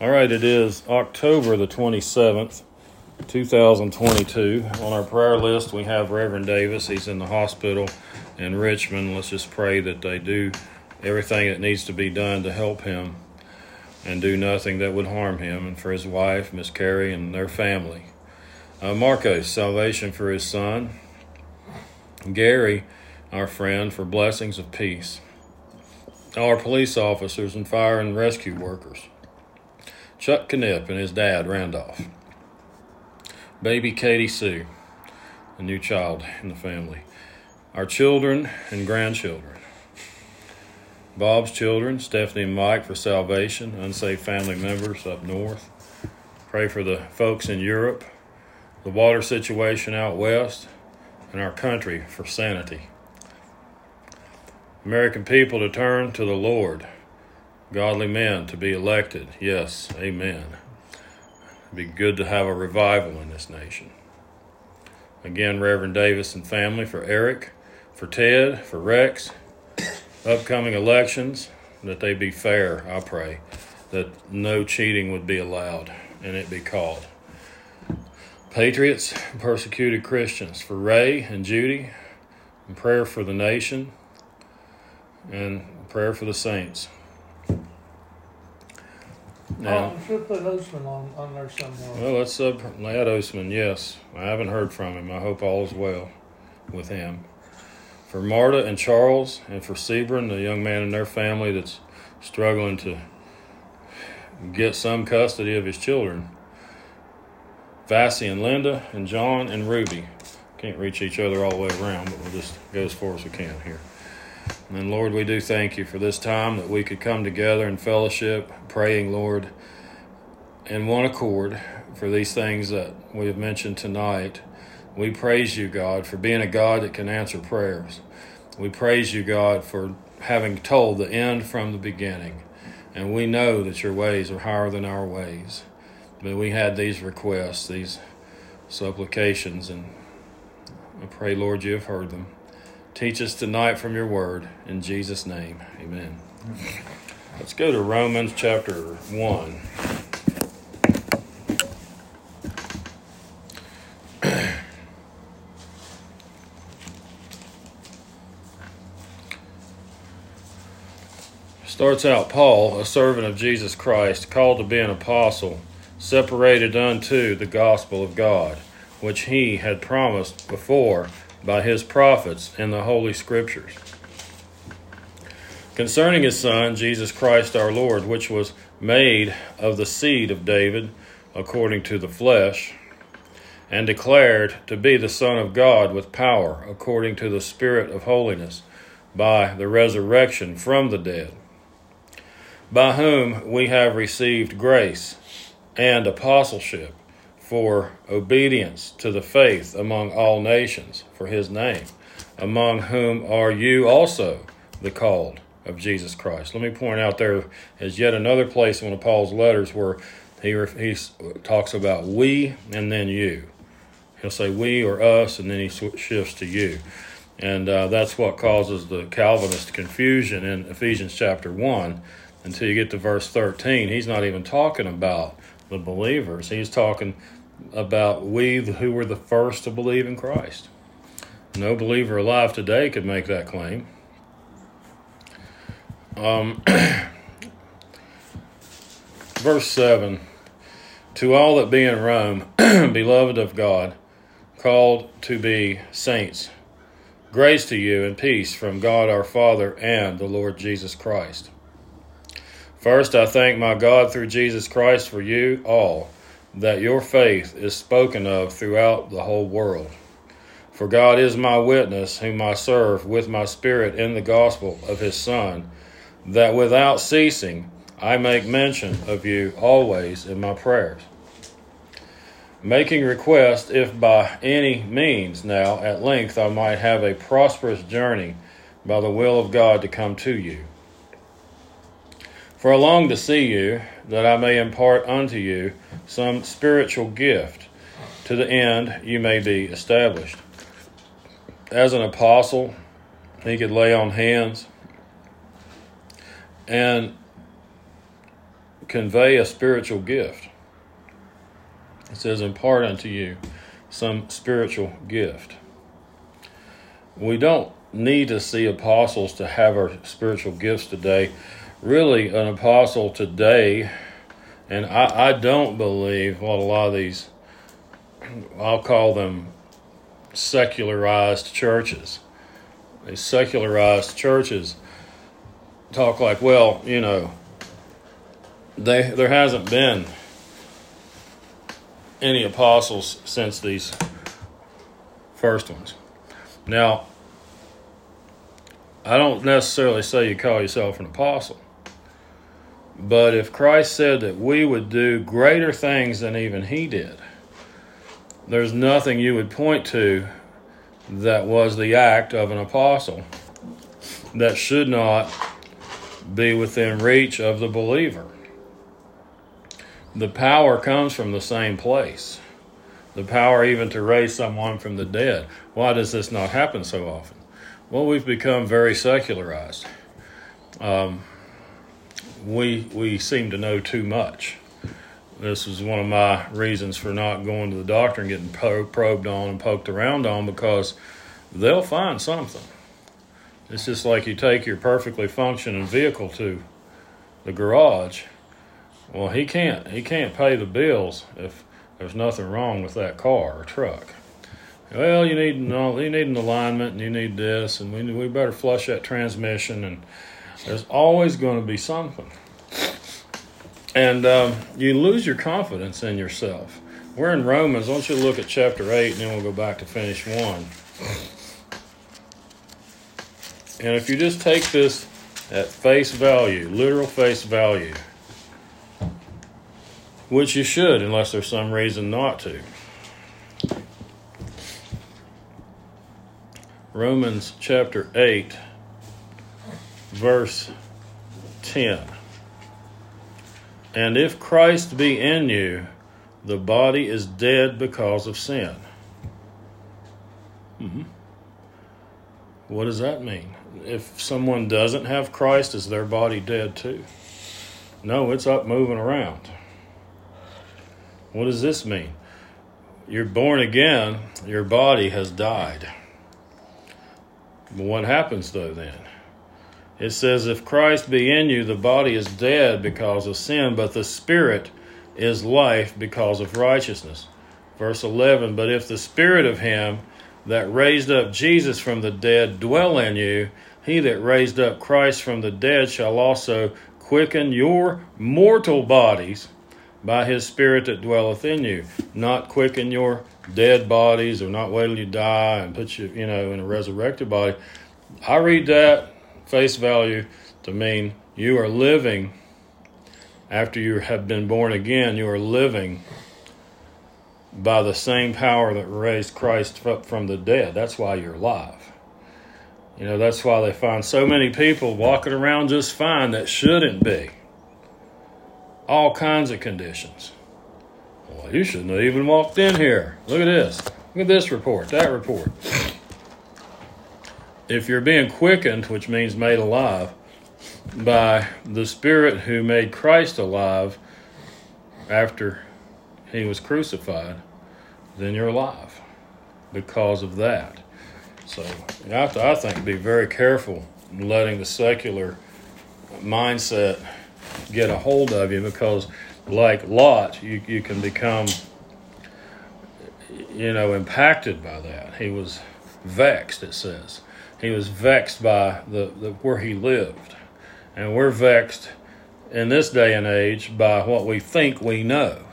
All right, it is October the 27th, 2022. On our prayer list, we have Reverend Davis. He's in the hospital in Richmond. Let's just pray that they do everything that needs to be done to help him and do nothing that would harm him, and for his wife, Miss Carrie, and their family. Uh, Marcos, salvation for his son. Gary, our friend, for blessings of peace. Our police officers and fire and rescue workers. Chuck Knipp and his dad, Randolph. Baby Katie Sue, a new child in the family. Our children and grandchildren. Bob's children, Stephanie and Mike, for salvation, unsafe family members up north. Pray for the folks in Europe, the water situation out west, and our country for sanity. American people to turn to the Lord godly men to be elected. Yes, amen. It'd be good to have a revival in this nation. Again, Reverend Davis and family for Eric, for Ted, for Rex, upcoming elections, that they be fair, I pray, that no cheating would be allowed and it be called. Patriots, persecuted Christians, for Ray and Judy, and prayer for the nation, and prayer for the saints. Now, oh, should put Osman on, on there somewhere. Well, let's uh, add Osman, yes. I haven't heard from him. I hope all is well with him. For Marta and Charles, and for Sebron, the young man and their family that's struggling to get some custody of his children. Vassie and Linda, and John and Ruby. Can't reach each other all the way around, but we'll just go as far as we can here. And Lord, we do thank you for this time that we could come together in fellowship, praying, Lord, in one accord for these things that we have mentioned tonight. We praise you, God, for being a God that can answer prayers. We praise you, God, for having told the end from the beginning. And we know that your ways are higher than our ways. But we had these requests, these supplications, and I pray, Lord, you have heard them. Teach us tonight from your word. In Jesus' name, amen. Let's go to Romans chapter 1. Starts out Paul, a servant of Jesus Christ, called to be an apostle, separated unto the gospel of God, which he had promised before by his prophets in the Holy Scriptures. Concerning his Son, Jesus Christ our Lord, which was made of the seed of David according to the flesh, and declared to be the Son of God with power according to the Spirit of holiness by the resurrection from the dead, by whom we have received grace and apostleship for obedience to the faith among all nations for his name, among whom are you also the called of Jesus Christ. Let me point out there is yet another place in one of Paul's letters where he, he talks about we and then you. He'll say we or us, and then he shifts to you. And uh, that's what causes the Calvinist confusion in Ephesians chapter 1 until you get to verse 13. He's not even talking about the believers, he's talking about we who were the first to believe in Christ. No believer alive today could make that claim. Um, verse 7 To all that be in Rome, beloved of God, called to be saints, grace to you and peace from God our Father and the Lord Jesus Christ. First, I thank my God through Jesus Christ for you all that your faith is spoken of throughout the whole world. For God is my witness, whom I serve with my spirit in the gospel of his Son, that without ceasing I make mention of you always in my prayers. Making request, if by any means now at length I might have a prosperous journey by the will of God to come to you. For I long to see you, that I may impart unto you some spiritual gift, to the end you may be established. As an apostle, he could lay on hands and convey a spiritual gift. It says, impart unto you some spiritual gift. We don't need to see apostles to have our spiritual gifts today. Really, an apostle today, and I, I don't believe what a lot of these, I'll call them secularized churches. These secularized churches talk like, well, you know, they there hasn't been any apostles since these first ones. Now, I don't necessarily say you call yourself an apostle. But if Christ said that we would do greater things than even he did, there's nothing you would point to that was the act of an apostle that should not be within reach of the believer. The power comes from the same place. The power even to raise someone from the dead. Why does this not happen so often? Well, we've become very secularized. Um, we we seem to know too much. This is one of my reasons for not going to the doctor and getting probed on and poked around on because they'll find something. It's just like you take your perfectly functioning vehicle to the garage. Well, he can't he can't pay the bills if there's nothing wrong with that car or truck well, you need you need an alignment, and you need this, and we we better flush that transmission, and there's always going to be something, and um, you lose your confidence in yourself. We're in Romans. Why don't you look at chapter eight, and then we'll go back to finish one. And if you just take this at face value, literal face value, which you should, unless there's some reason not to. Romans chapter 8, verse 10. And if Christ be in you, the body is dead because of sin. Mm-hmm. What does that mean? If someone doesn't have Christ, is their body dead too? No, it's up moving around. What does this mean? You're born again, your body has died. What happens though then? It says, If Christ be in you, the body is dead because of sin, but the spirit is life because of righteousness. Verse 11 But if the spirit of him that raised up Jesus from the dead dwell in you, he that raised up Christ from the dead shall also quicken your mortal bodies by his spirit that dwelleth in you, not quicken your dead bodies or not wait till you die and put you, you know, in a resurrected body. I read that face value to mean you are living after you have been born again, you are living by the same power that raised Christ up from the dead. That's why you're alive. You know, that's why they find so many people walking around just fine that shouldn't be. All kinds of conditions. Well, you shouldn't have even walked in here. Look at this. Look at this report, that report. If you're being quickened, which means made alive, by the Spirit who made Christ alive after he was crucified, then you're alive because of that. So you have to, I think, be very careful letting the secular mindset get a hold of you because like Lot, you, you can become, you know, impacted by that. He was vexed, it says. He was vexed by the, the where he lived. And we're vexed in this day and age by what we think we know.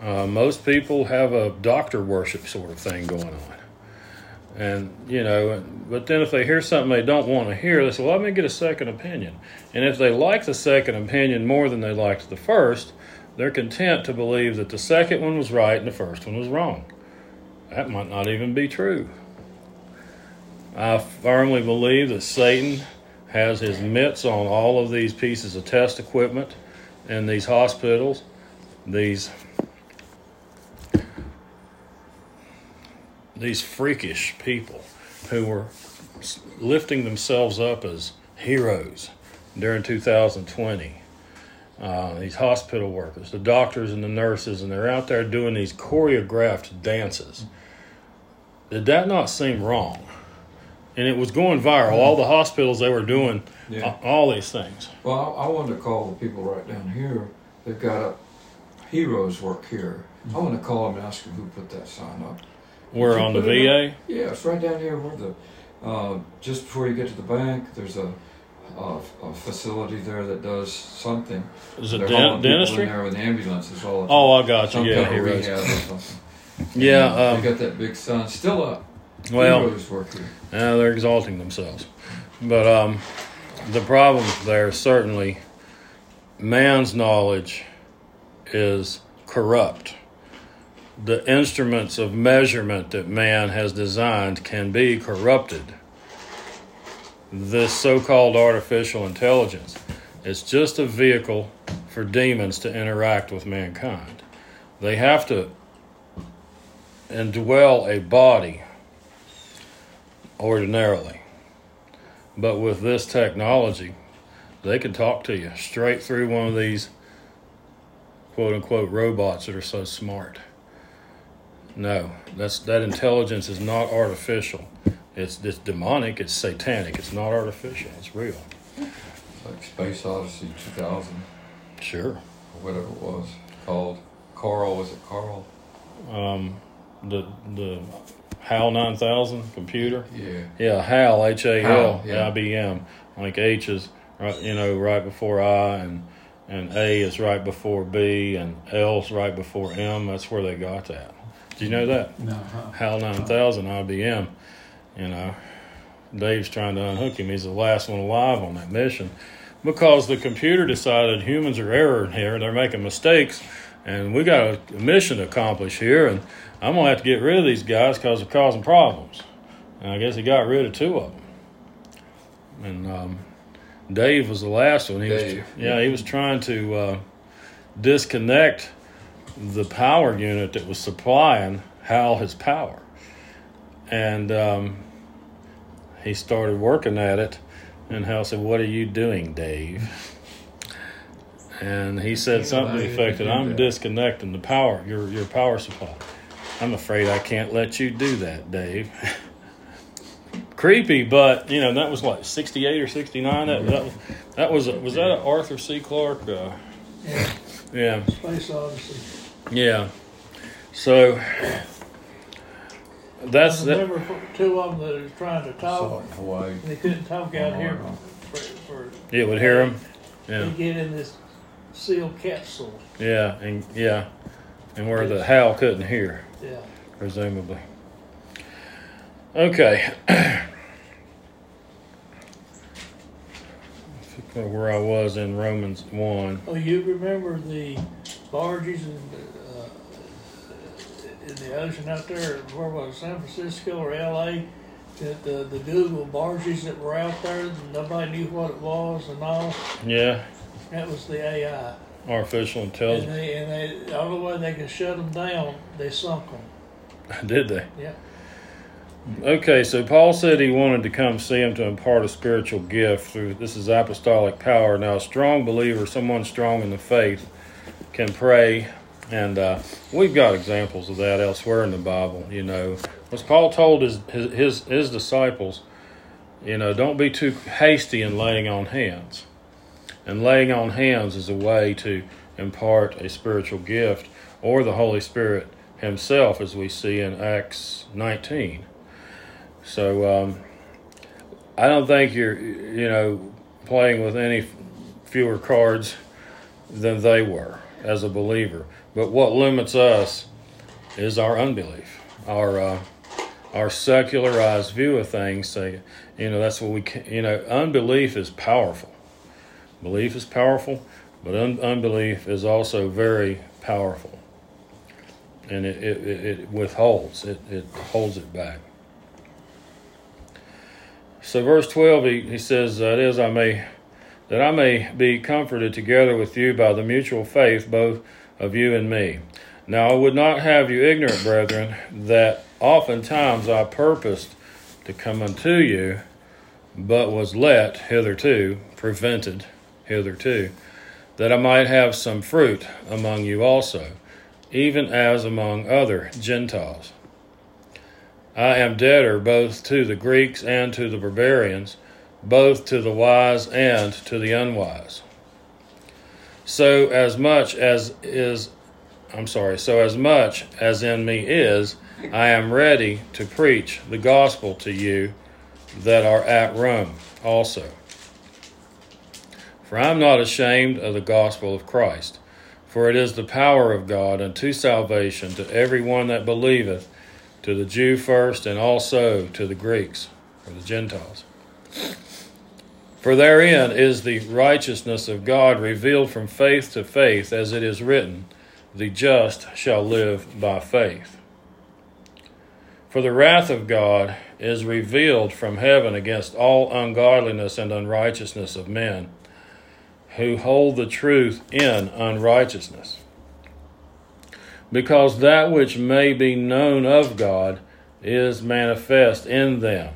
Uh, most people have a doctor worship sort of thing going on. And, you know, but then if they hear something they don't want to hear, they say, well, let me get a second opinion. And if they like the second opinion more than they liked the first, they're content to believe that the second one was right and the first one was wrong. That might not even be true. I firmly believe that Satan has his mitts on all of these pieces of test equipment in these hospitals, these these freakish people who were lifting themselves up as heroes during 2020 uh, these hospital workers, the doctors and the nurses, and they're out there doing these choreographed dances. Did that not seem wrong? And it was going viral. All the hospitals they were doing Yeah. all these things. Well, I, I wanted to call the people right down here. They've got a heroes work here. I want to call them and ask them who put that sign up. We're on the VA. Yeah, it's right down here where the, uh, just before you get to the bank, there's a, a, a facility there that does something. Is it den- dentistry? there with ambulances all the time. Oh, I got you. Some Yeah, heroes. rehab or something. Yeah. Um, they got that big sign still up. Well. Yeah, they're exalting themselves. But um, the problem there certainly, man's knowledge is corrupt. The instruments of measurement that man has designed can be corrupted. This so called artificial intelligence is just a vehicle for demons to interact with mankind. They have to indwell a body ordinarily. But with this technology, they can talk to you straight through one of these quote unquote robots that are so smart. No, that's that intelligence is not artificial. It's it's demonic, it's satanic, it's not artificial, it's real. Like Space Odyssey 2000 Sure. or whatever it was called. Carl, was it Carl? Um the the HAL nine thousand computer. Yeah. Yeah, HAL, H A L, yeah. IBM. Like H is right, you know, right before I, and and A is right before B, and L's right before M. That's where they got that. Do you know that? No, huh? HAL 9000 IBM. You know, Dave's trying to unhook him. He's the last one alive on that mission because the computer decided humans are error here. They're making mistakes, and we got a mission to accomplish here. And I'm gonna have to get rid of these guys because they're causing problems. And I guess he got rid of two of them. And um, Dave was the last one. He Dave. was, yeah, he was trying to uh, disconnect the power unit that was supplying Hal his power. And um, he started working at it, and Hal said, What are you doing, Dave? And he said something to the effect that I'm disconnecting the power, your your power supply. I'm afraid I can't let you do that, Dave. Creepy, but you know that was like '68 or '69. That that was that was was that an Arthur C. Clarke? Uh, Yeah, yeah, Space Odyssey. yeah. So that's I that. remember for- two of them that was trying to Saw talk. it in Hawaii. and They couldn't talk out here for, for It would hear him. they Yeah, get in this sealed capsule. yeah, and yeah, and where the Hal couldn't hear, Yeah. presumably. Okay. Where I was in Romans one. Oh, you remember the barges in, uh, in the ocean out there? Where was it, San Francisco or L.A.? The, the the Google barges that were out there, nobody knew what it was and all. Yeah, That was the AI. Artificial And intelligence. they and they the only way they could shut them down, they sunk them. Did they? Yeah. Okay, so Paul said he wanted to come see him to impart a spiritual gift through this is apostolic power. Now, a strong believer, someone strong in the faith, can pray, and uh, we've got examples of that elsewhere in the Bible. You know, as Paul told his his his, his disciples, you know, don't be too hasty in laying on hands. And laying on hands is a way to impart a spiritual gift or the Holy Spirit Himself, as we see in Acts 19. So um, I don't think you're, you know, playing with any fewer cards than they were as a believer. But what limits us is our unbelief, our uh, our secularized view of things. Say, you know, that's what we, you know, unbelief is powerful. Belief is powerful, but un- unbelief is also very powerful, and it it, it, it withholds it it holds it back. So verse 12 he, he says that is I may that I may be comforted together with you by the mutual faith both of you and me. Now I would not have you ignorant, brethren, that oftentimes I purposed to come unto you, but was let hitherto, prevented hitherto, that I might have some fruit among you also, even as among other Gentiles. I am debtor both to the Greeks and to the barbarians, both to the wise and to the unwise. So as much as is I'm sorry, so as much as in me is, I am ready to preach the gospel to you that are at Rome also. For I am not ashamed of the gospel of Christ, for it is the power of God unto salvation to every one that believeth, to the Jew first, and also to the Greeks, or the Gentiles. For therein is the righteousness of God revealed from faith to faith, as it is written, The just shall live by faith. For the wrath of God is revealed from heaven against all ungodliness and unrighteousness of men who hold the truth in unrighteousness. Because that which may be known of God is manifest in them,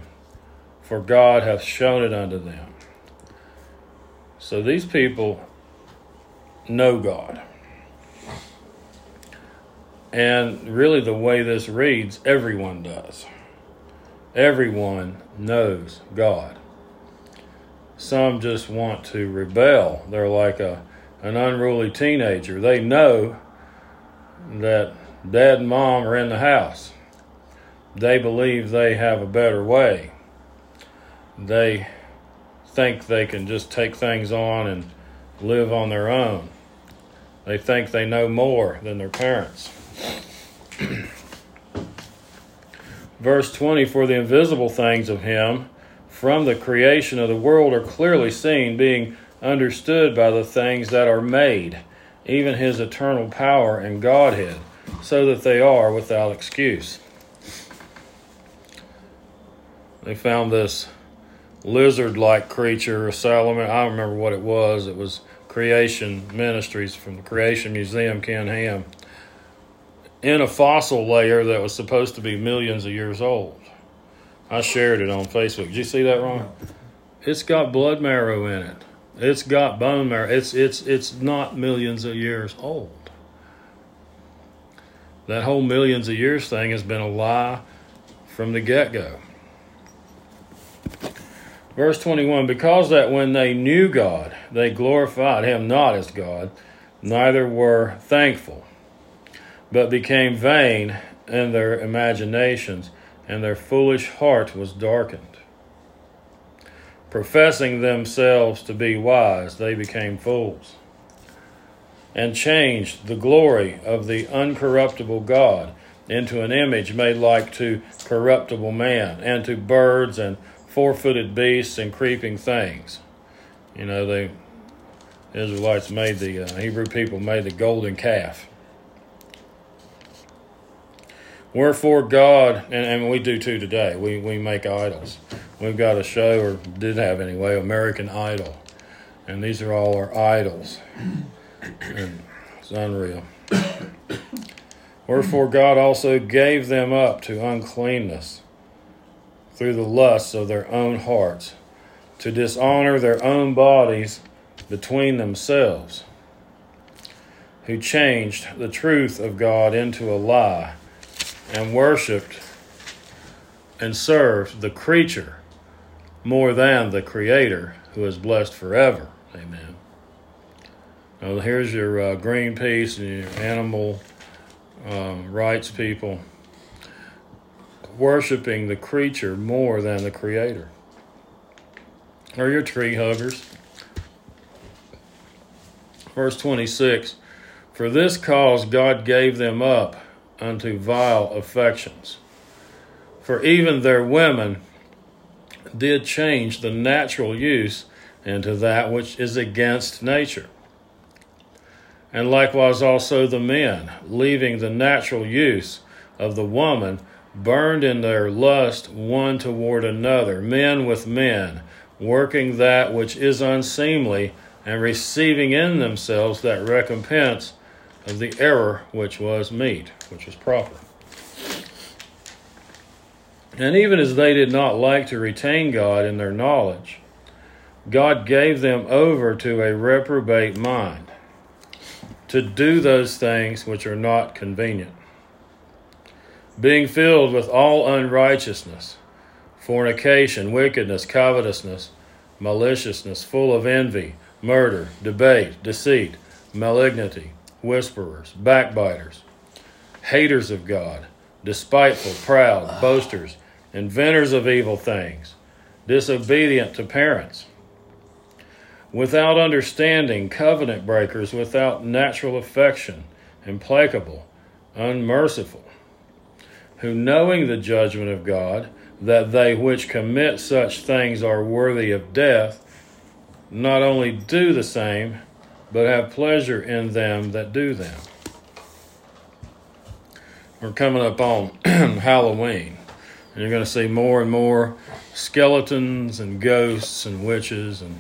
for God hath shown it unto them. So these people know God. And really, the way this reads, everyone does. Everyone knows God. Some just want to rebel. They're like a an unruly teenager. They know that dad and mom are in the house. They believe they have a better way. They think they can just take things on and live on their own. They think they know more than their parents. Verse 20 For the invisible things of Him from the creation of the world are clearly seen, being understood by the things that are made, even His eternal power and Godhead, so that they are without excuse. They found this lizard like creature, a salamander. I don't remember what it was. It was Creation Ministries from the Creation Museum, Ken Ham in a fossil layer that was supposed to be millions of years old. I shared it on Facebook. Did you see that, Ron? It's got blood marrow in it. It's got bone marrow. It's it's it's not millions of years old. That whole millions of years thing has been a lie from the get go. Verse 21 Because that when they knew God, they glorified him not as God, neither were thankful but became vain in their imaginations, and their foolish heart was darkened. Professing themselves to be wise, they became fools, and changed the glory of the uncorruptible God into an image made like to corruptible man, and to birds and four footed beasts and creeping things. You know, the Israelites made the uh, Hebrew people made the golden calf Wherefore God, and, and we do too today, we, we make idols. We've got a show, or did have anyway, American Idol. And these are all our idols. And it's unreal. Wherefore God also gave them up to uncleanness through the lusts of their own hearts, to dishonor their own bodies between themselves, who changed the truth of God into a lie and worshiped and served the creature more than the creator who is blessed forever. Amen. Now, here's your uh, Greenpeace and your animal um, rights people worshiping the creature more than the creator. Or your tree huggers. Verse 26 For this cause God gave them up unto vile affections. For even their women did change the natural use into that which is against nature. And likewise also the men, leaving the natural use of the woman, burned in their lust one toward another, men with men, working that which is unseemly, and receiving in themselves that recompense of the error which was meet, which was proper. And even as they did not like to retain God in their knowledge, God gave them over to a reprobate mind, to do those things which are not convenient. Being filled with all unrighteousness, fornication, wickedness, covetousness, maliciousness, full of envy, murder, debate, deceit, malignity, whisperers, backbiters, haters of God, despiteful, proud, boasters, inventors of evil things, disobedient to parents, without understanding, covenant breakers, without natural affection, implacable, unmerciful, who knowing the judgment of God, that they which commit such things are worthy of death, not only do the same, but have pleasure in them that do them. We're coming up on Halloween, and you're going to see more and more skeletons and ghosts and witches and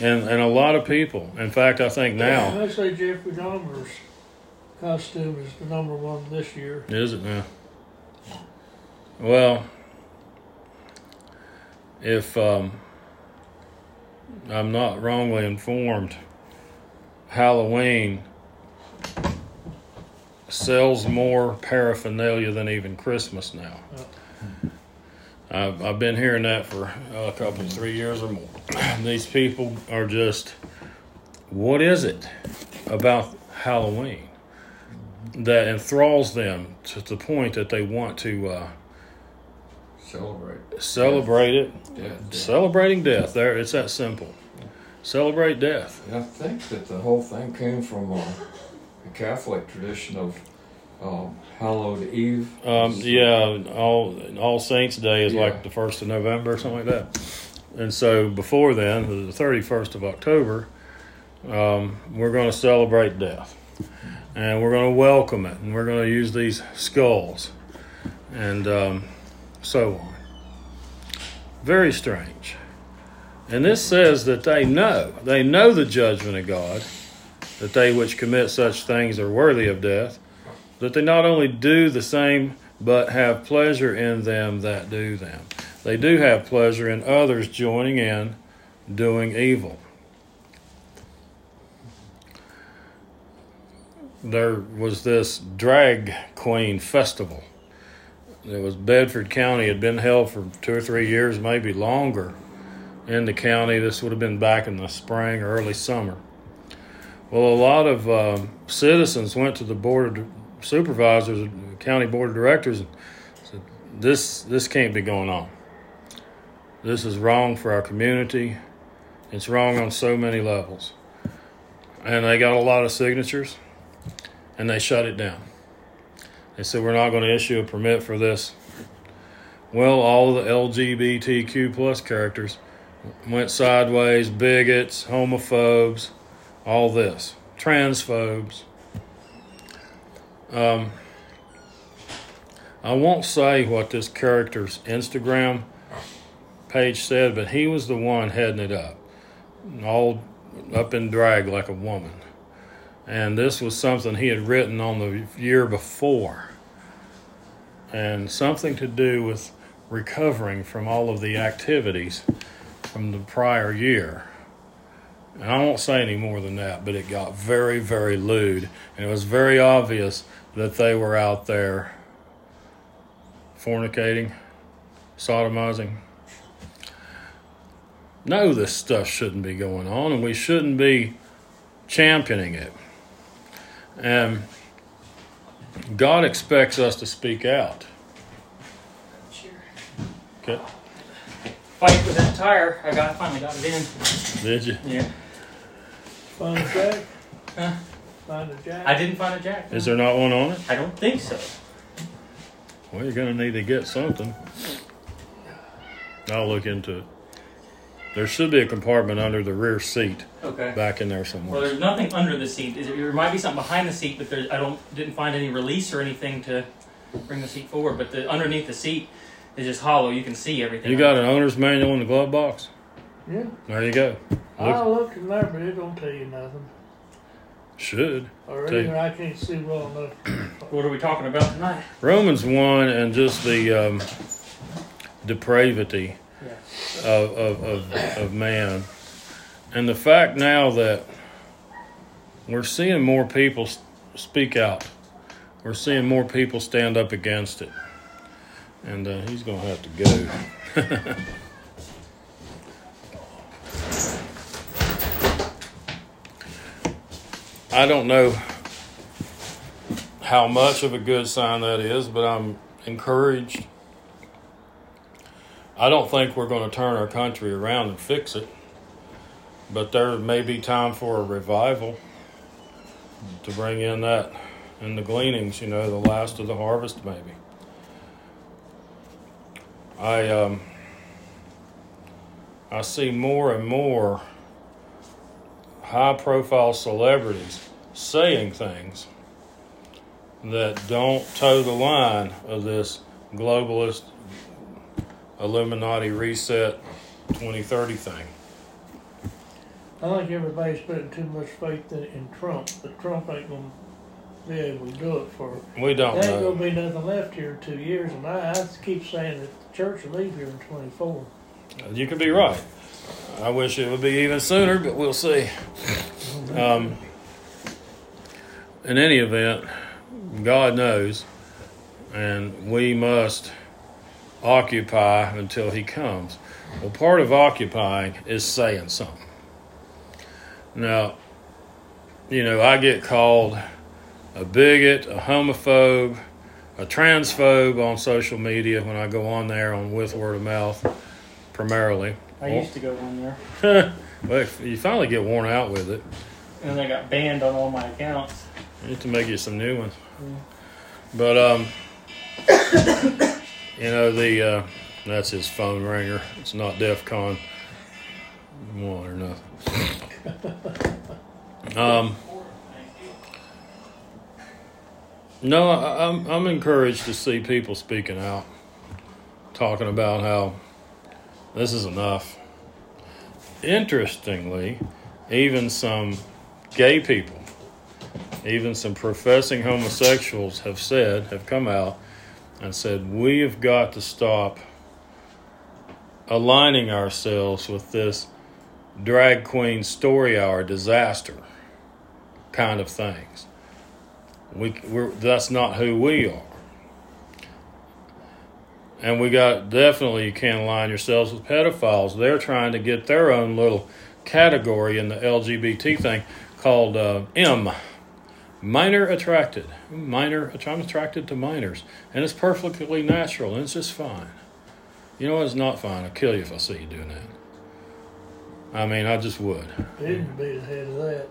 and and a lot of people. In fact, I think now I say Jeffrey Dahmer's costume is the number one this year. is it now. Well, if um, I'm not wrongly informed, Halloween sells more paraphernalia than even Christmas now. I've, I've been hearing that for a couple, three years or more. These people are just, what is it about Halloween that enthralls them to the point that they want to uh, Celebrate celebrate it? death. Celebrating death. There, it's that simple. Celebrate death. I think that the whole thing came from uh, the Catholic tradition of um, Hallowed Eve. Um, yeah, all All Saints Day is Yeah. like the first of November or something like that. And so before then, the thirty first of October, um, we're going to celebrate death, and we're going to welcome it, and we're going to use these skulls, and um, so on. Very strange. And this says that they know they know the judgment of God, that they which commit such things are worthy of death that they not only do the same, but have pleasure in them that do them. They do have pleasure in others joining in doing evil. There was this drag queen festival. It was Bedford County. Had been held for two or three years, maybe longer, in the county. This would have been back in the spring or early summer. Well, a lot of um, citizens went to the board of supervisors, county board of directors, and said, "This this can't be going on. This is wrong for our community. It's wrong on so many levels." And they got a lot of signatures, and they shut it down. They said, "We're not going to issue a permit for this." Well, all the LGBTQ plus characters went sideways, bigots, homophobes, all this, transphobes. Um, I won't say what this character's Instagram page said, but he was the one heading it up, all up in drag like a woman. And this was something he had written on the year before, and something to do with recovering from all of the activities from the prior year. And I won't say any more than that, but it got very, very lewd, and it was very obvious that they were out there fornicating, sodomizing. No, this stuff shouldn't be going on, and we shouldn't be championing it. And God expects us to speak out. Sure. Okay, Fight with that tire. I got finally got it in. did you? Yeah. Find a jack. Huh? Find a jack. I didn't find a jack. Is there not one on it? I don't think so. Well, you're going to need to get something. I'll look into it. There should be a compartment under the rear seat Okay. back in there somewhere. Well, there's nothing under the seat. Is it, there might be something behind the seat, but there's, I don't didn't find any release or anything to bring the seat forward. But the underneath the seat is just hollow. You can see everything. You got an owner's manual in the glove box? Yeah. There you go. Look, I looked in there, but it don't tell you nothing. should. Or Tell you. I can't see well enough. What are we talking about tonight? Romans 1 and just the um, depravity Yeah. Of, of, of, of man. And the fact now that we're seeing more people speak out. We're seeing more people stand up against it. And uh, he's going to have to go. I don't know how much of a good sign that is, but I'm encouraged. I don't think we're going to turn our country around and fix it, but there may be time for a revival to bring in that and the gleanings, you know, the last of the harvest, maybe. I um, I see more and more high-profile celebrities saying things that don't toe the line of this globalist Illuminati reset 2030 thing. I think everybody's putting too much faith in, in Trump, but Trump ain't gonna be able to do it for, We don't there ain't know. gonna be nothing left here in two years, and I, I keep saying that the church will leave here in twenty-four. You could be right. I wish it would be even sooner, but we'll see. Um, in any event, God knows, and we must occupy until He comes. Well, part of occupying is saying something. Now, you know, I get called a bigot, a homophobe, a transphobe on social media when I go on there on with word of mouth, primarily. I used to go on there, well, you finally get worn out with it. and I got banned on all my accounts. I need to make you some new ones. But um, you know the uh, that's his phone ringer. It's not DEF CON one or nothing. um, no, I, I'm I'm encouraged to see people speaking out, talking about how this is enough. Interestingly, even some gay people even some professing homosexuals have said, have come out and said, we have got to stop aligning ourselves with this drag queen story hour disaster kind of things. We, we're, that's not who we are. And we got definitely, you can't align yourselves with pedophiles. They're trying to get their own little category in the LGBT thing called uh, M minor attracted. Minor i'm attracted to minors. And it's perfectly natural and it's just fine. You know what? it's not fine. I'll kill you if i see you doing that. I mean i just would. Didn't be ahead of that.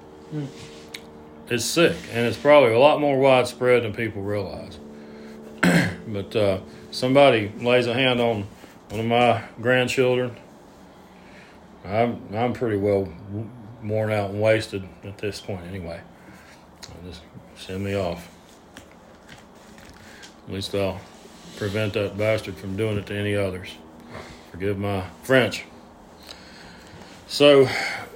it's sick and it's probably a lot more widespread than people realize. But uh, somebody lays a hand on one of my grandchildren. I'm, I'm pretty well worn out and wasted at this point anyway just send me off. At least I'll prevent that bastard from doing it to any others. Forgive my French. So,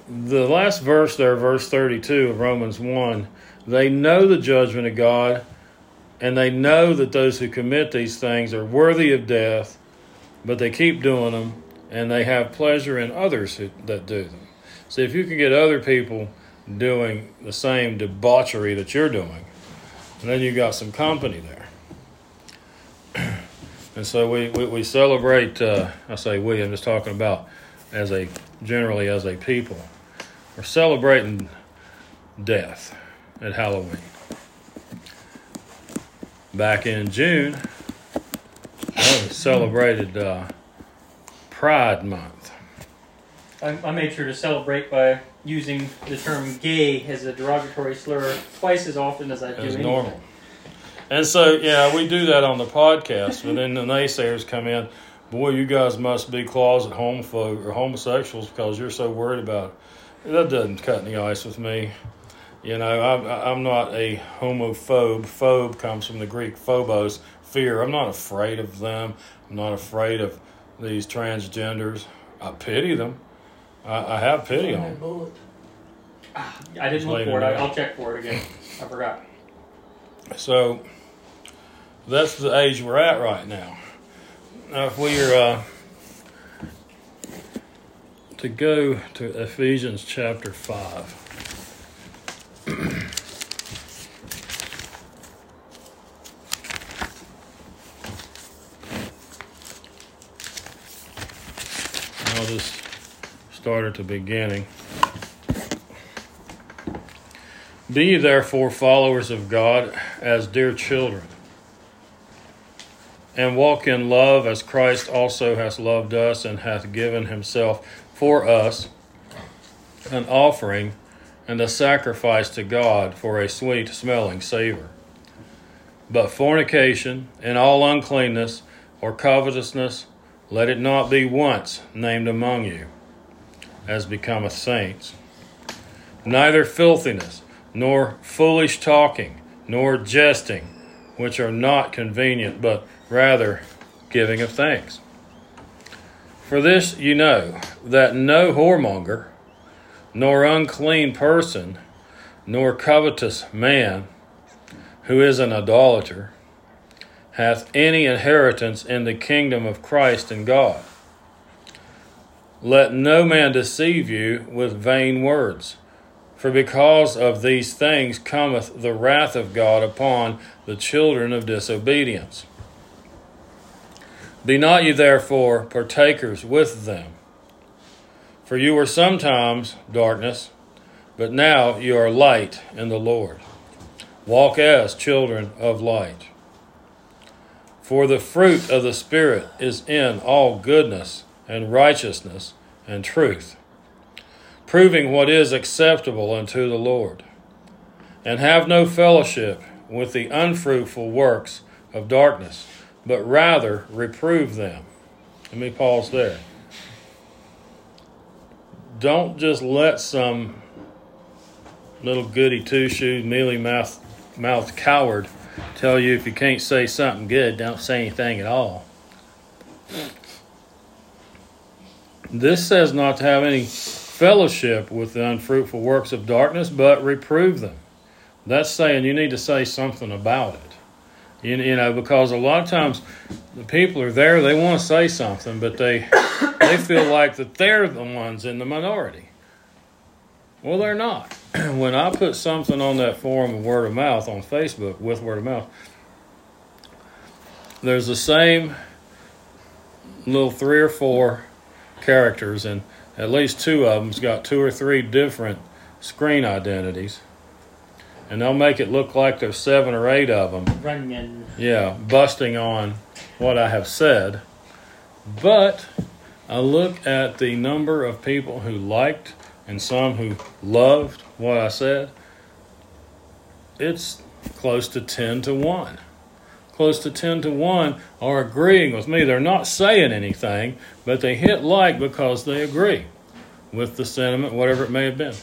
the last verse there, verse 32 of Romans 1, they know the judgment of God, and they know that those who commit these things are worthy of death, but they keep doing them, and they have pleasure in others who, that do them. So, if you can get other people doing the same debauchery that you're doing, and then you got some company there. and so we, we, we celebrate, uh, I say we, I'm just talking about as a, generally as a people. We're celebrating death at Halloween. Back in June, we celebrated uh, Pride Month. I, I made sure to celebrate by using the term gay as a derogatory slur twice as often as I do as anything. normal. And so, yeah, we do that on the podcast, but then the naysayers come in. Boy, you guys must be closet homophobe or homosexuals because you're so worried about it. That doesn't cut any ice with me. You know, I'm, I'm not a homophobe. Phobe comes from the Greek phobos, fear. I'm not afraid of them. I'm not afraid of these transgenders. I pity them. I, I have pity on That them. I didn't look for it. I, I'll check for it again. I forgot. So that's the age we're at right now. Now, if we are uh, to go to Ephesians chapter 5, start at the beginning. Be therefore followers of God as dear children, and walk in love as Christ also has loved us and hath given himself for us an offering and a sacrifice to God for a sweet smelling savor. But fornication and all uncleanness or covetousness, let it not be once named among you, as becometh saints. Neither filthiness, nor foolish talking, nor jesting, which are not convenient, but rather giving of thanks. For this you know, that no whoremonger, nor unclean person, nor covetous man, who is an idolater, hath any inheritance in the kingdom of Christ and God. Let no man deceive you with vain words, for because of these things cometh the wrath of God upon the children of disobedience. Be not ye therefore partakers with them. For you were sometimes darkness, but now you are light in the Lord. Walk as children of light. For the fruit of the Spirit is in all goodness and righteousness and truth, proving what is acceptable unto the Lord. And have no fellowship with the unfruitful works of darkness, but rather reprove them. Let me pause there. Don't just let some little goody two shoes, mealy mouth mouthed coward tell you if you can't say something good, don't say anything at all. This says not to have any fellowship with the unfruitful works of darkness, but reprove them. That's saying you need to say something about it. You, you know, because a lot of times the people are there, they want to say something, but they they feel like that they're the ones in the minority. Well, they're not. when I put something on that forum of word of mouth on Facebook with word of mouth, there's the same little three or four characters, and at least two of them's got two or three different screen identities. And they'll make it look like there's seven or eight of them. Runyon. Yeah, busting on what I have said. But I look at the number of people who liked and some who loved what I said, it's close to 10 to 1. Close to 10 to 1 are agreeing with me. They're not saying anything, but they hit like because they agree with the sentiment, whatever it may have been.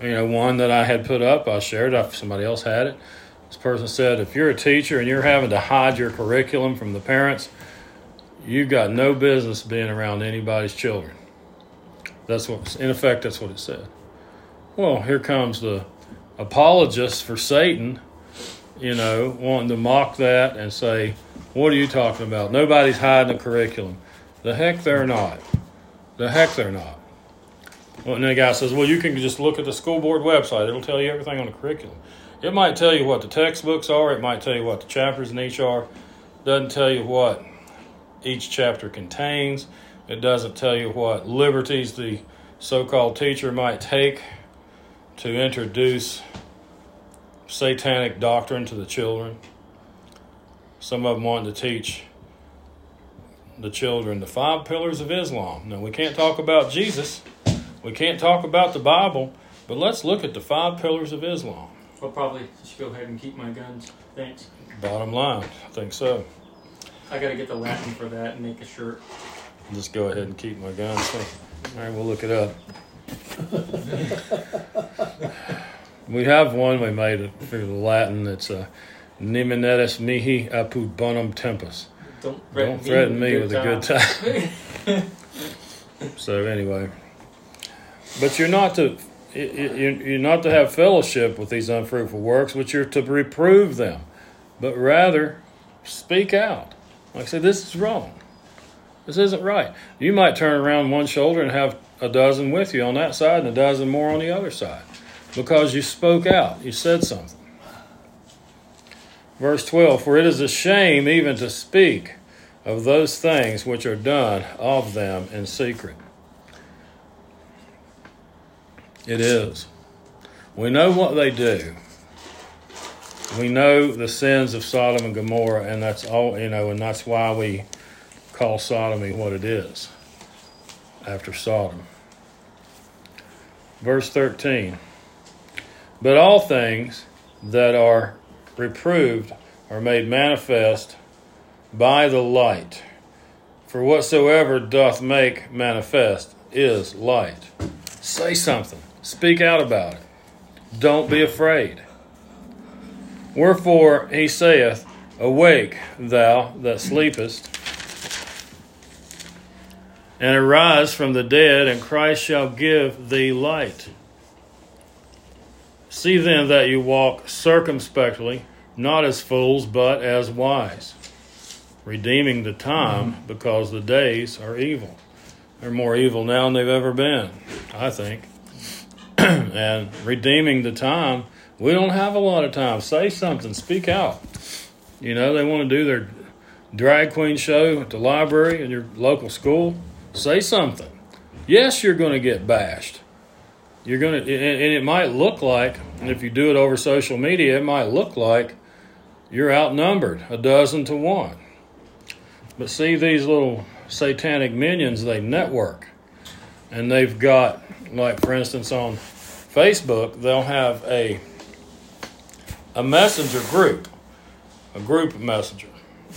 You know, one that I had put up, I shared, if somebody else had it. This person said, if you're a teacher and you're having to hide your curriculum from the parents, you've got no business being around anybody's children. That's what, in effect, that's what it said. Well, here comes the apologists for Satan, you know, wanting to mock that and say, what are you talking about? Nobody's hiding the curriculum. The heck they're not. The heck they're not. Well, and the guy says, well, you can just look at the school board website. It'll tell you everything on the curriculum. It might tell you what the textbooks are. It might tell you what the chapters in each are. Doesn't tell you what each chapter contains. It doesn't tell you what liberties the so called teacher might take to introduce satanic doctrine to the children. Some of them wanted to teach the children the five pillars of Islam. Now, we can't talk about Jesus, we can't talk about the Bible, but let's look at the five pillars of Islam. I'll probably just go ahead and keep my guns. Thanks. Bottom line, I think so. I gotta get the Latin for that and make a shirt. Just go ahead and keep my guns. All right, we'll look it up. we have one we made for the Latin. It's a uh, Niminetus mihi apud bonum tempus. Don't threaten, Don't threaten me, with a good time. so anyway, but you're not to you're not to have fellowship with these unfruitful works, which you're to reprove them, but rather speak out. Like I said, this is wrong. This isn't right. You might turn around one shoulder and have a dozen with you on that side and a dozen more on the other side because you spoke out. You said something. Verse 12 For it is a shame even to speak of those things which are done of them in secret. It is. We know what they do. We know the sins of Sodom and Gomorrah, and that's all, you know, and that's why we call sodomy what it is after Sodom. Verse 13 But all things that are reproved are made manifest by the light. For whatsoever doth make manifest is light. Say something, speak out about it. Don't be afraid. Wherefore he saith, Awake, thou that sleepest, and arise from the dead, and Christ shall give thee light. See then that you walk circumspectly, not as fools, but as wise, redeeming the time, mm-hmm. because the days are evil. They're more evil now than they've ever been, I think. and redeeming the time, we don't have a lot of time. Say something, speak out. You know, they want to do their drag queen show at the library in your local school. Say something. Yes, you're going to get bashed. You're going to, and it might look like, and if you do it over social media, it might look like you're outnumbered a dozen to one. But see, these little satanic minions, they network. And they've got, like for instance, on Facebook, they'll have a a messenger group, a group of messenger.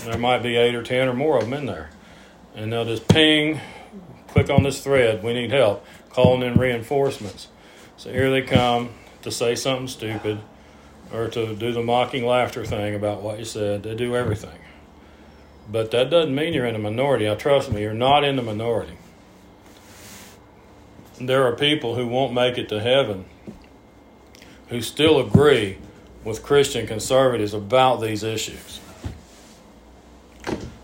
There might be eight or ten or more of them in there. And they'll just ping, click on this thread, we need help, calling in reinforcements. So here they come to say something stupid or to do the mocking laughter thing about what you said. They do everything. But that doesn't mean you're in a minority. Now, trust me, you're not in the minority. There are people who won't make it to heaven who still agree with Christian conservatives about these issues.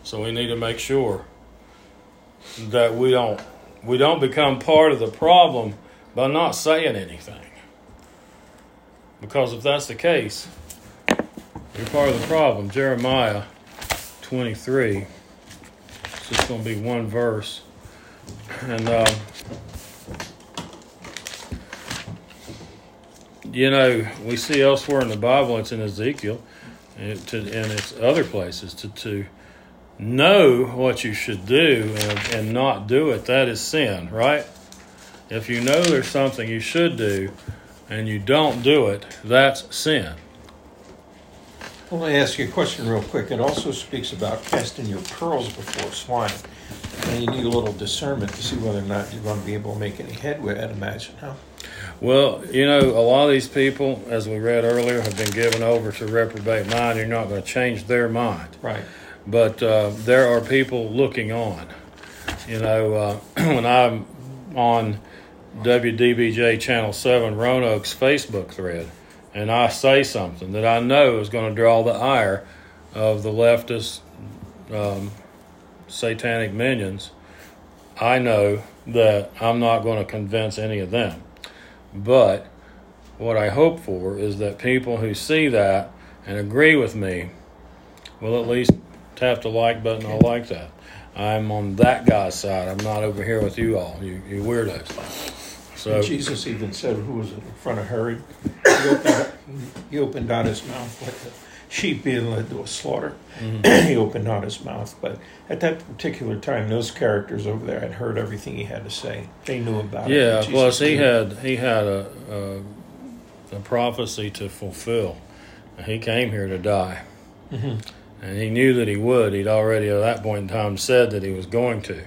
So we need to make sure that we don't we don't become part of the problem by not saying anything. Because if that's the case, you're part of the problem. Jeremiah 23. It's just going to be one verse. And, um, you know, we see elsewhere in the Bible, it's in Ezekiel and, to, and it's other places, to, to know what you should do and, and not do it, that is sin, right? If you know there's something you should do and you don't do it, that's sin. Well, let me ask you a question real quick. It also speaks about casting your pearls before swine. And you need a little discernment to see whether or not you're going to be able to make any headway, I'd imagine, huh? Well, you know, a lot of these people, as we read earlier, have been given over to reprobate mind. You're not going to change their mind. Right. But uh, there are people looking on. You know, uh, when I'm on WDBJ Channel 7 Roanoke's Facebook thread, and I say something that I know is going to draw the ire of the leftist um, satanic minions, I know that I'm not going to convince any of them. But what I hope for is that people who see that and agree with me will at least tap the like button. I like that. I'm on that guy's side. I'm not over here with you all, you, you weirdos. So Jesus even said, who was in front of Herod? He opened, he opened out his mouth like a sheep being led to a slaughter. he opened not his mouth. But at that particular time, those characters over there had heard everything he had to say. They knew about it. Yeah, plus he had he had a, a a prophecy to fulfill. He came here to die, Mhm. and he knew that he would. He'd already at that point in time said that he was going to.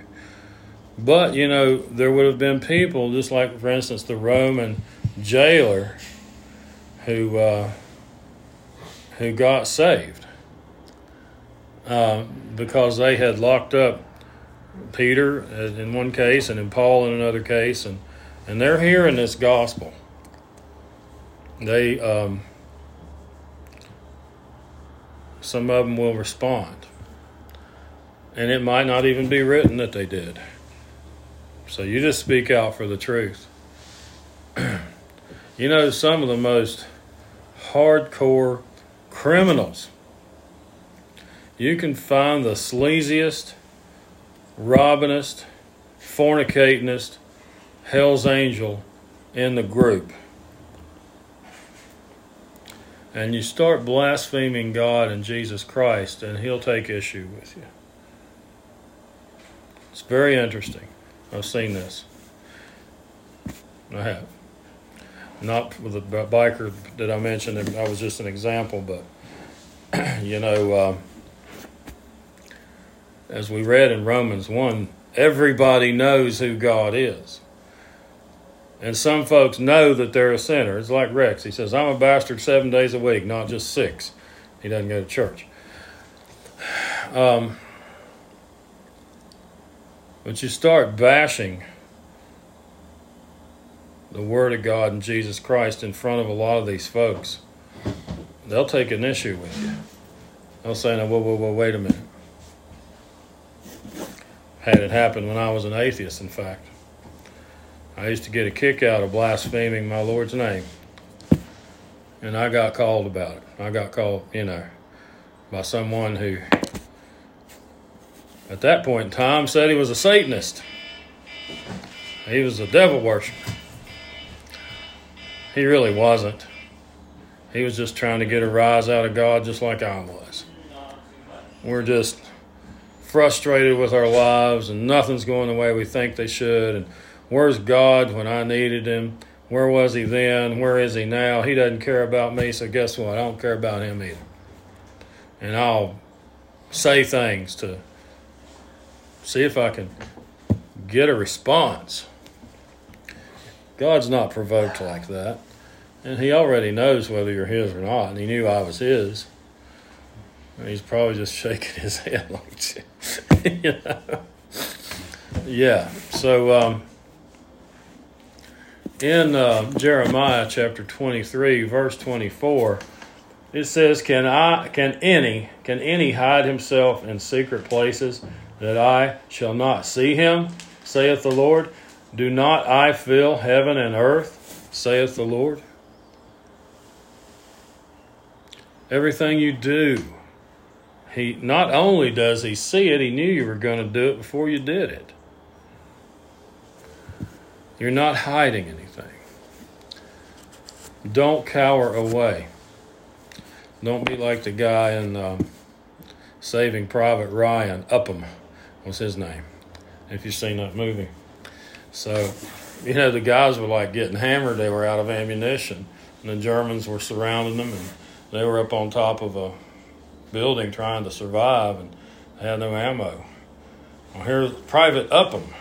But you know, there would have been people, just like for instance the Roman jailer, who uh, who got saved uh, because they had locked up Peter in one case, and then Paul in another case, and and they're hearing this gospel. They, um, some of them will respond, and it might not even be written that they did. So you just speak out for the truth. you know, some of the most hardcore criminals. You can find the sleaziest, robbingest, fornicatingest, hell's angel in the group and you start blaspheming God and Jesus Christ, and He'll take issue with you. It's very interesting. I've seen this. I have. Not with the biker that I mentioned, I was just an example, but, you know, uh, as we read in Romans 1, everybody knows who God is. And some folks know that they're a sinner. It's like Rex. He says, I'm a bastard seven days a week, not just six. He doesn't go to church. Um, but you start bashing the Word of God and Jesus Christ in front of a lot of these folks, they'll take an issue with you. They'll say, no, whoa, whoa, whoa, wait a minute. Had it happened when I was an atheist, in fact. I used to get a kick out of blaspheming my Lord's name. And I got called about it. I got called, you know, by someone who, at that point in time, said he was a Satanist. He was a devil worshiper. He really wasn't. He was just trying to get a rise out of God just like I was. We're just frustrated with our lives and nothing's going the way we think they should and Where's God when I needed him? Where was he then? Where is he now? He doesn't care about me, so guess what? I don't care about him either. And I'll say things to see if I can get a response. God's not provoked like that. And he already knows whether you're his or not. And he knew I was his. And he's probably just shaking his head like, you know. Yeah. So, um, in uh, Jeremiah chapter 23, verse 24, it says, "Can I can any can any hide himself in secret places that I shall not see him? saith the Lord. Do not I fill heaven and earth? saith the Lord." Everything you do, he not only does he see it, he knew you were going to do it before you did it. You're not hiding anything. Don't cower away. Don't be like the guy in uh, Saving Private Ryan. Upham was his name, if you've seen that movie. So, you know, the guys were like getting hammered. They were out of ammunition, and the Germans were surrounding them, and they were up on top of a building trying to survive, and they had no ammo. Well, here's Private Upham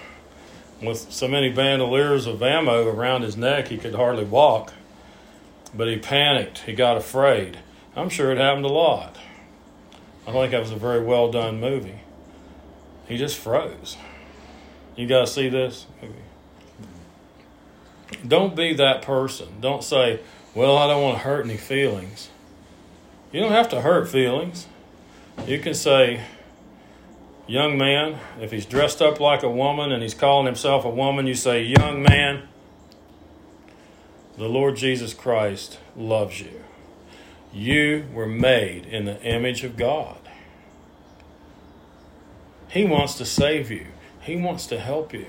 with so many bandoliers of ammo around his neck he could hardly walk. But he panicked. He got afraid. I'm sure it happened a lot. I think that was a very well done movie. He just froze. You to see this. Don't be that person. Don't say, well, I don't want to hurt any feelings. You don't have to hurt feelings. You can say, young man, if he's dressed up like a woman and he's calling himself a woman, you say, young man, the Lord Jesus Christ loves you. You were made in the image of God. He wants to save you, He wants to help you.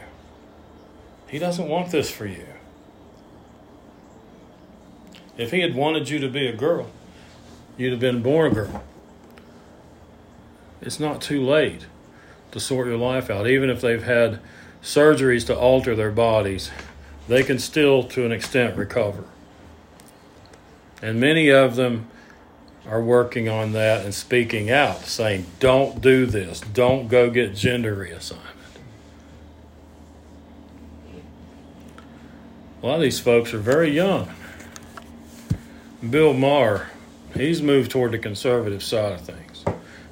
He doesn't want this for you. If He had wanted you to be a girl, you'd have been born a girl. It's not too late to sort your life out, even if they've had surgeries to alter their bodies they can still, to an extent, recover. And many of them are working on that and speaking out, saying, don't do this, don't go get gender reassignment. A lot of these folks are very young. Bill Maher, he's moved toward the conservative side of things.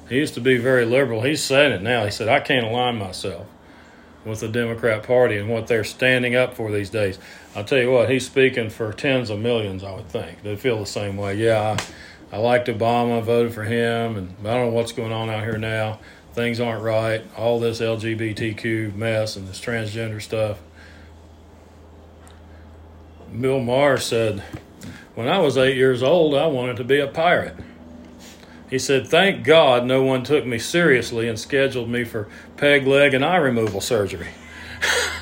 He used to be very liberal. He's saying it now. He said, I can't align myself with the Democrat Party and what they're standing up for these days. I'll tell you what, he's speaking for tens of millions, I would think. They feel the same way. Yeah, I, I liked Obama, I voted for him, and I don't know what's going on out here now. Things aren't right. All this LGBTQ mess and this transgender stuff. Bill Maher said, When I was eight years old, I wanted to be a pirate. He said, Thank God no one took me seriously and scheduled me for peg leg and eye removal surgery.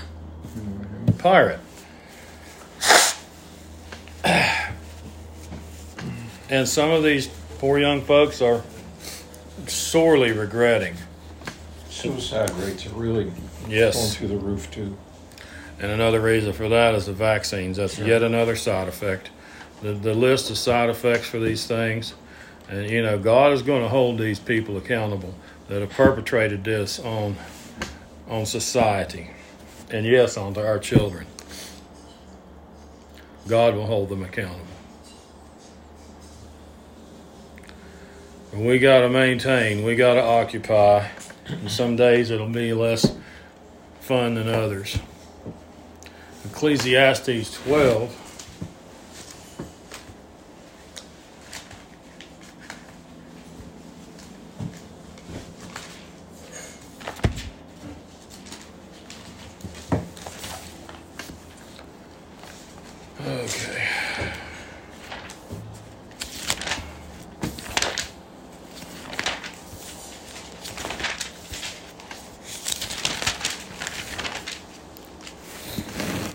Pirate. And some of these poor young folks are sorely regretting. Suicide rates are really going through the roof too. And another reason for that is the vaccines. That's yet another side effect. The, the list of side effects for these things. And, you know, God is going to hold these people accountable that have perpetrated this on, on society. And yes, on our children. God will hold them accountable. And we got to maintain, we got to occupy. And some days it'll be less fun than others. Ecclesiastes 12. Okay.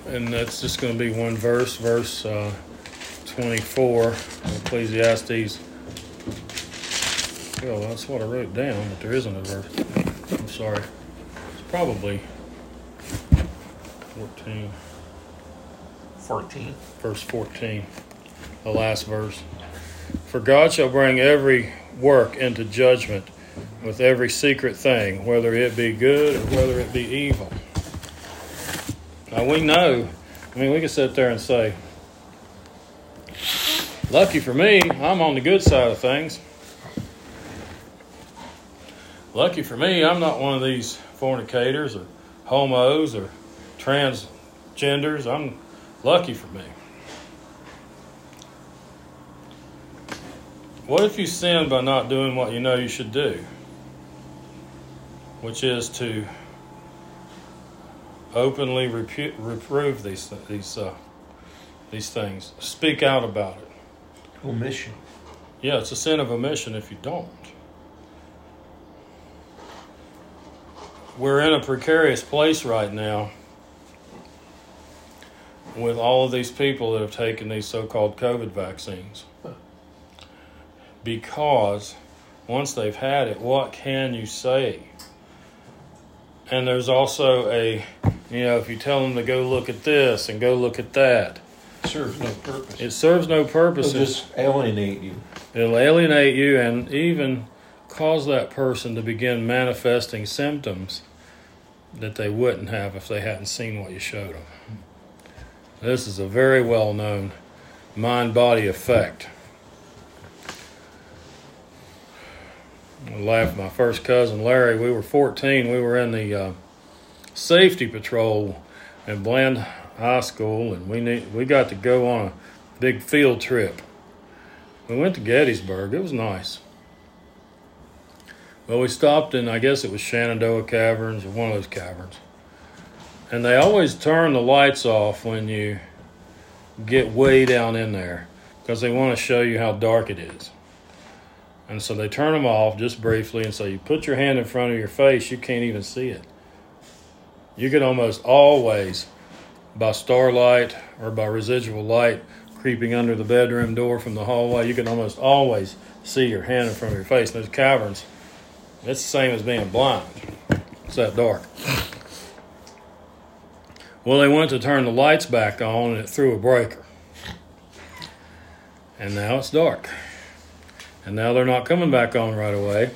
And that's just going to be one verse, verse uh, 24, Ecclesiastes. Well, that's what I wrote down, but there isn't a verse. I'm sorry. It's probably 14, 14. verse 14, the last verse. For God shall bring every work into judgment with every secret thing, whether it be good or whether it be evil. Now we know, I mean, we can sit there and say, lucky for me, I'm on the good side of things. Lucky for me, I'm not one of these fornicators or homos or transgenders. I'm lucky for me. What if you sin by not doing what you know you should do? Which is to openly repu- reprove these th- these uh, these things. Speak out about it. Omission. Yeah, it's a sin of omission if you don't. We're in a precarious place right now with all of these people that have taken these so called COVID vaccines. Because once they've had it, what can you say? And there's also a, you know, if you tell them to go look at this and go look at that, it Serves no purpose. it serves no purpose. It'll just alienate you. It'll alienate you and even cause that person to begin manifesting symptoms that they wouldn't have if they hadn't seen what you showed them. This is a very well known mind body effect. I laughed. My first cousin Larry, we were 14. We were in the uh, safety patrol at Bland High School, and we need, we got to go on a big field trip. We went to Gettysburg. It was nice. Well, we stopped in, I guess it was Shenandoah Caverns or one of those caverns. And they always turn the lights off when you get way down in there because they want to show you how dark it is. And so they turn them off just briefly. And so you put your hand in front of your face, you can't even see it. You can almost always, by starlight or by residual light creeping under the bedroom door from the hallway, you can almost always see your hand in front of your face. And those caverns, it's the same as being blind. It's that dark. Well, they went to turn the lights back on and it threw a breaker. And now it's dark. And now they're not coming back on right away.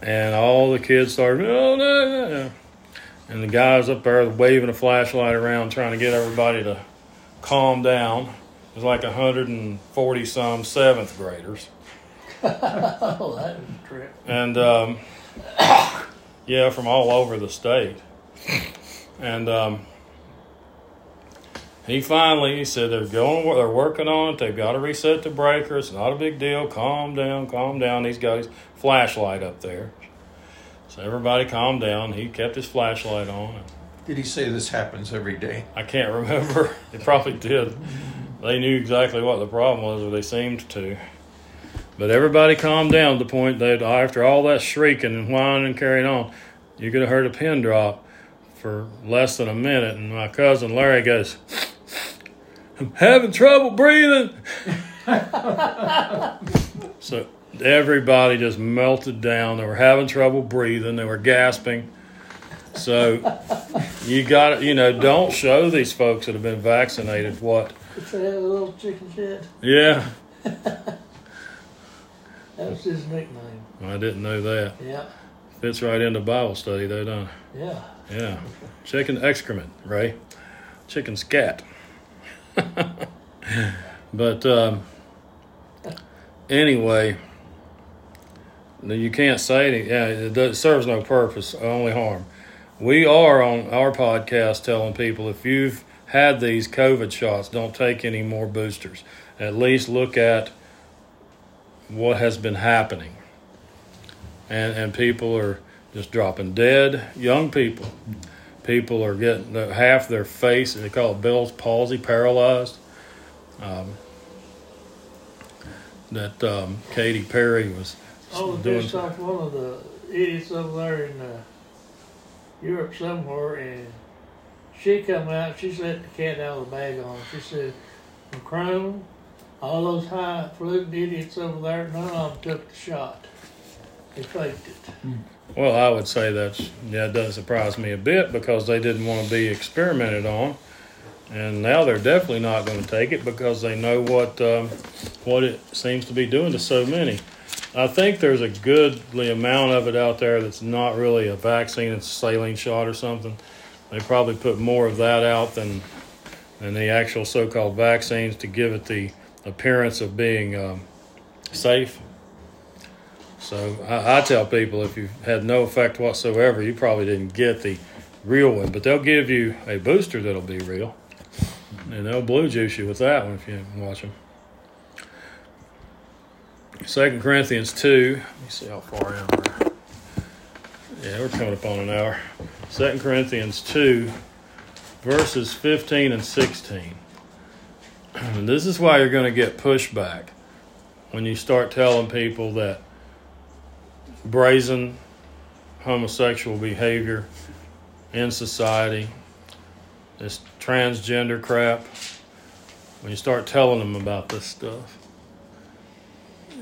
And all the kids started, oh, no, no, no. And the guys up there waving a flashlight around trying to get everybody to calm down. It was like 140 some seventh graders. Oh, that was a trip. and um, yeah, from all over the state. And um, he finally he said they're going, they're working on it. They've got to reset the breaker. It's not a big deal. Calm down, calm down. He's got his flashlight up there. So everybody calmed down. He kept his flashlight on. Did he say this happens every day? I can't remember. It probably did. They knew exactly what the problem was, or they seemed to. But everybody calmed down to the point that after all that shrieking and whining and carrying on, you could have heard a pin drop for less than a minute. And my cousin Larry goes, I'm having trouble breathing. so everybody just melted down. They were having trouble breathing. They were gasping. So you got you know, don't show these folks that have been vaccinated what. It's a little chicken shit. Yeah, That was his nickname. I didn't know that. Yeah, Fits right into Bible study, though, don't it? yeah. Yeah. Chicken excrement, Ray. Chicken scat. but um, anyway, you can't say. Yeah, it, does, it serves no purpose, only harm. We are on our podcast telling people if you've had these COVID shots, don't take any more boosters. At least look at what has been happening. And, and people are just dropping dead. Young people. People are getting half their face, they call it Bell's palsy, paralyzed. Um, that um, Katy Perry was Oh, doing. just like one of the idiots over there in uh, Europe somewhere, and she come out. She let the cat out of the bag on. She said, "Macron, all those high-fluting idiots over there, none of them took the shot. They faked it." Well, I would say that's yeah, it doesn't surprise me a bit because they didn't want to be experimented on, and now they're definitely not going to take it because they know what um, what it seems to be doing to so many. I think there's a goodly amount of it out there that's not really a vaccine; it's a saline shot or something. They probably put more of that out than than the actual so-called vaccines to give it the appearance of being um, safe. So I, I tell people if you've had no effect whatsoever, you probably didn't get the real one. But they'll give you a booster that'll be real, and they'll blue juice you with that one if you watch them. Second Corinthians two. Let me see how far in we're. Yeah, we're coming up on an hour. Second Corinthians two, verses fifteen and sixteen. And this is why you're going to get pushback when you start telling people that brazen homosexual behavior in society, this transgender crap, when you start telling them about this stuff,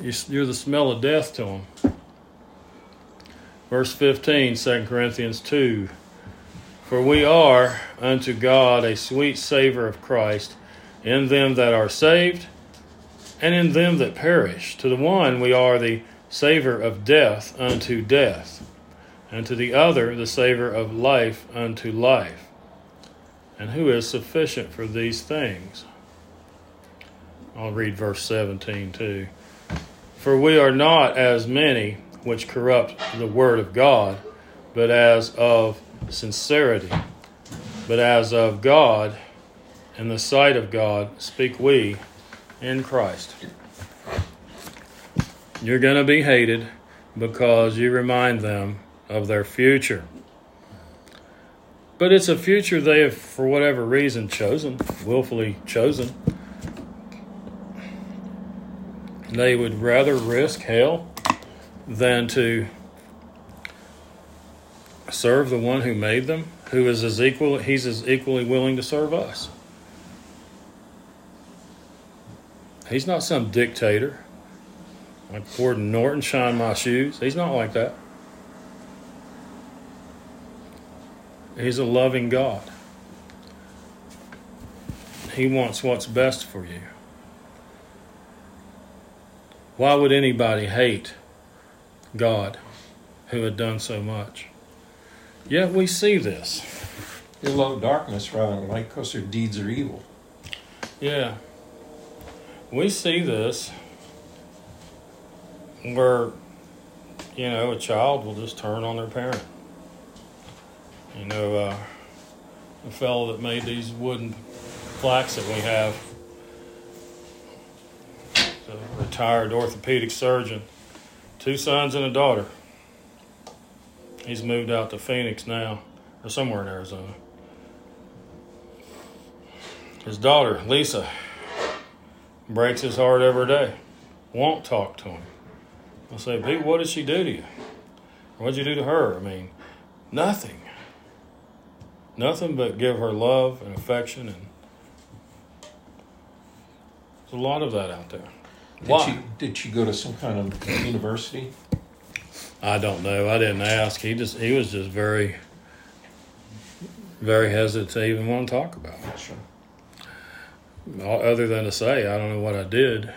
you're the smell of death to them. Verse 15, 2 Corinthians 2 For we are unto God a sweet savor of Christ in them that are saved and in them that perish. To the one we are the savor of death unto death, and to the other the savor of life unto life. And who is sufficient for these things? I'll read verse 17 too. For we are not as many which corrupt the word of God, but as of sincerity, but as of God, in the sight of God, speak we in Christ. You're going to be hated because you remind them of their future. But it's a future they have, for whatever reason, chosen, willfully chosen. They would rather risk hell than to serve the one who made them, who is as equal, he's as equally willing to serve us. He's not some dictator like Gordon Norton, shine my shoes. He's not like that. He's a loving God. He wants what's best for you. Why would anybody hate God who had done so much? Yet we see this. They love darkness rather than light because their deeds are evil. Yeah. We see this where, you know, a child will just turn on their parent. You know, uh, the fellow that made these wooden plaques that we have, a retired orthopedic surgeon, two sons and a daughter. He's moved out to Phoenix now, or somewhere in Arizona. His daughter, Lisa, breaks his heart every day. Won't talk to him. I say, Pete, what did she do to you? What'd you do to her? I mean, nothing. Nothing but give her love and affection and There's a lot of that out there. Did Why? she did she go to some kind of university? I don't know. I didn't ask. He just he was just very very hesitant to even want to talk about it. Sure. All- Other than to say, I don't know what I did.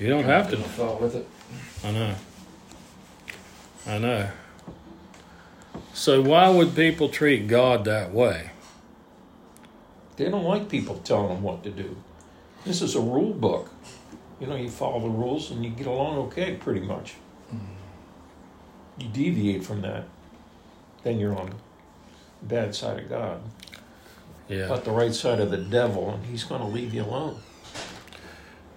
You don't have to. Didn't with it. I know. I know. So why would people treat God that way? They don't like people telling them what to do. This is a rule book. You know, you follow the rules and you get along okay, pretty much. Hmm. You deviate from that, then you're on the bad side of God. Yeah. But the right side of the devil, and he's going to leave you alone.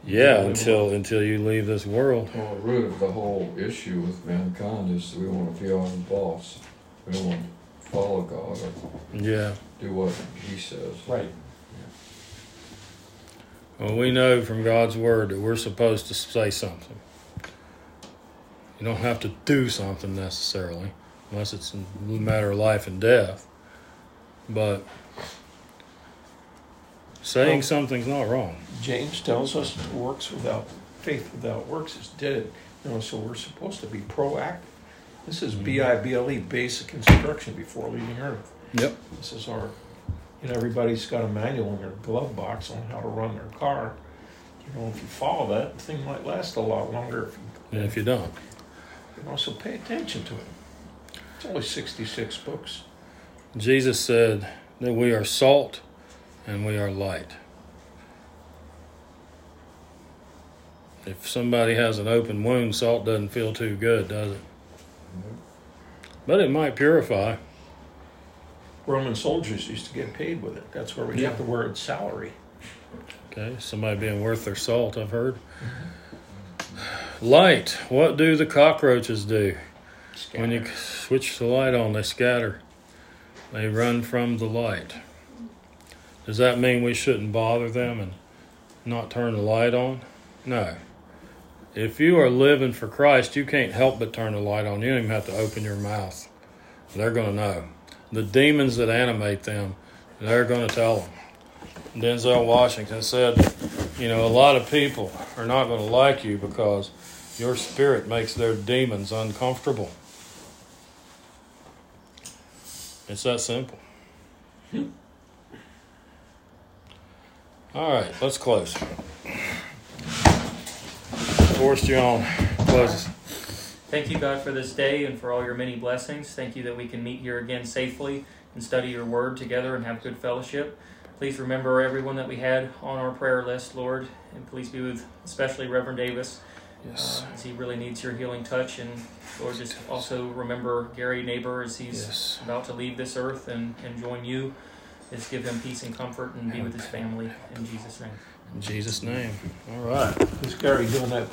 Yeah, until until you leave this world. Well, the root of the whole issue with mankind is we want to be our own boss. We don't want to follow God or Yeah. do what He says. Right. Well, we know from God's word that we're supposed to say something. You don't have to do something necessarily, unless it's a matter of life and death. But saying Well- something's not wrong. James tells us works without faith without works is dead. You know, so we're supposed to be proactive. This is mm-hmm. B I B L E basic instruction before leaving Earth. Yep. This is our, you know, everybody's got a manual in their glove box on how to run their car. You know, if you follow that, the thing might last a lot longer if you, And if you don't, you know, so pay attention to it. It's only 66 books. Jesus said that we are salt and we are light. If somebody has an open wound, salt doesn't feel too good, does it? But it might purify. Roman soldiers used to get paid with it. That's where we Yeah. get the word salary. Okay, somebody being worth their salt, I've heard. Light. What do the cockroaches do? When you switch the light on, they scatter. They run from the light. Does that mean we shouldn't bother them and not turn the light on? No. If you are living for Christ, you can't help but turn the light on. You don't even have to open your mouth. They're going to know. The demons that animate them, they're going to tell them. Denzel Washington said, you know, a lot of people are not going to like you because your spirit makes their demons uncomfortable. It's that simple. All right, let's close. Forced you on. Closes. Thank you, God, for this day and for all your many blessings. Thank you that we can meet here again safely and study your word together and have good fellowship. Please remember everyone that we had on our prayer list, Lord, and please be with especially Reverend Davis Yes. uh, as he really needs your healing touch. And Lord, just also remember Gary Neighbor as he's Yes. about to leave this earth and, and join you. Just give him peace and comfort and be with his family in Jesus' name. In Jesus' name. All right. Is Gary doing that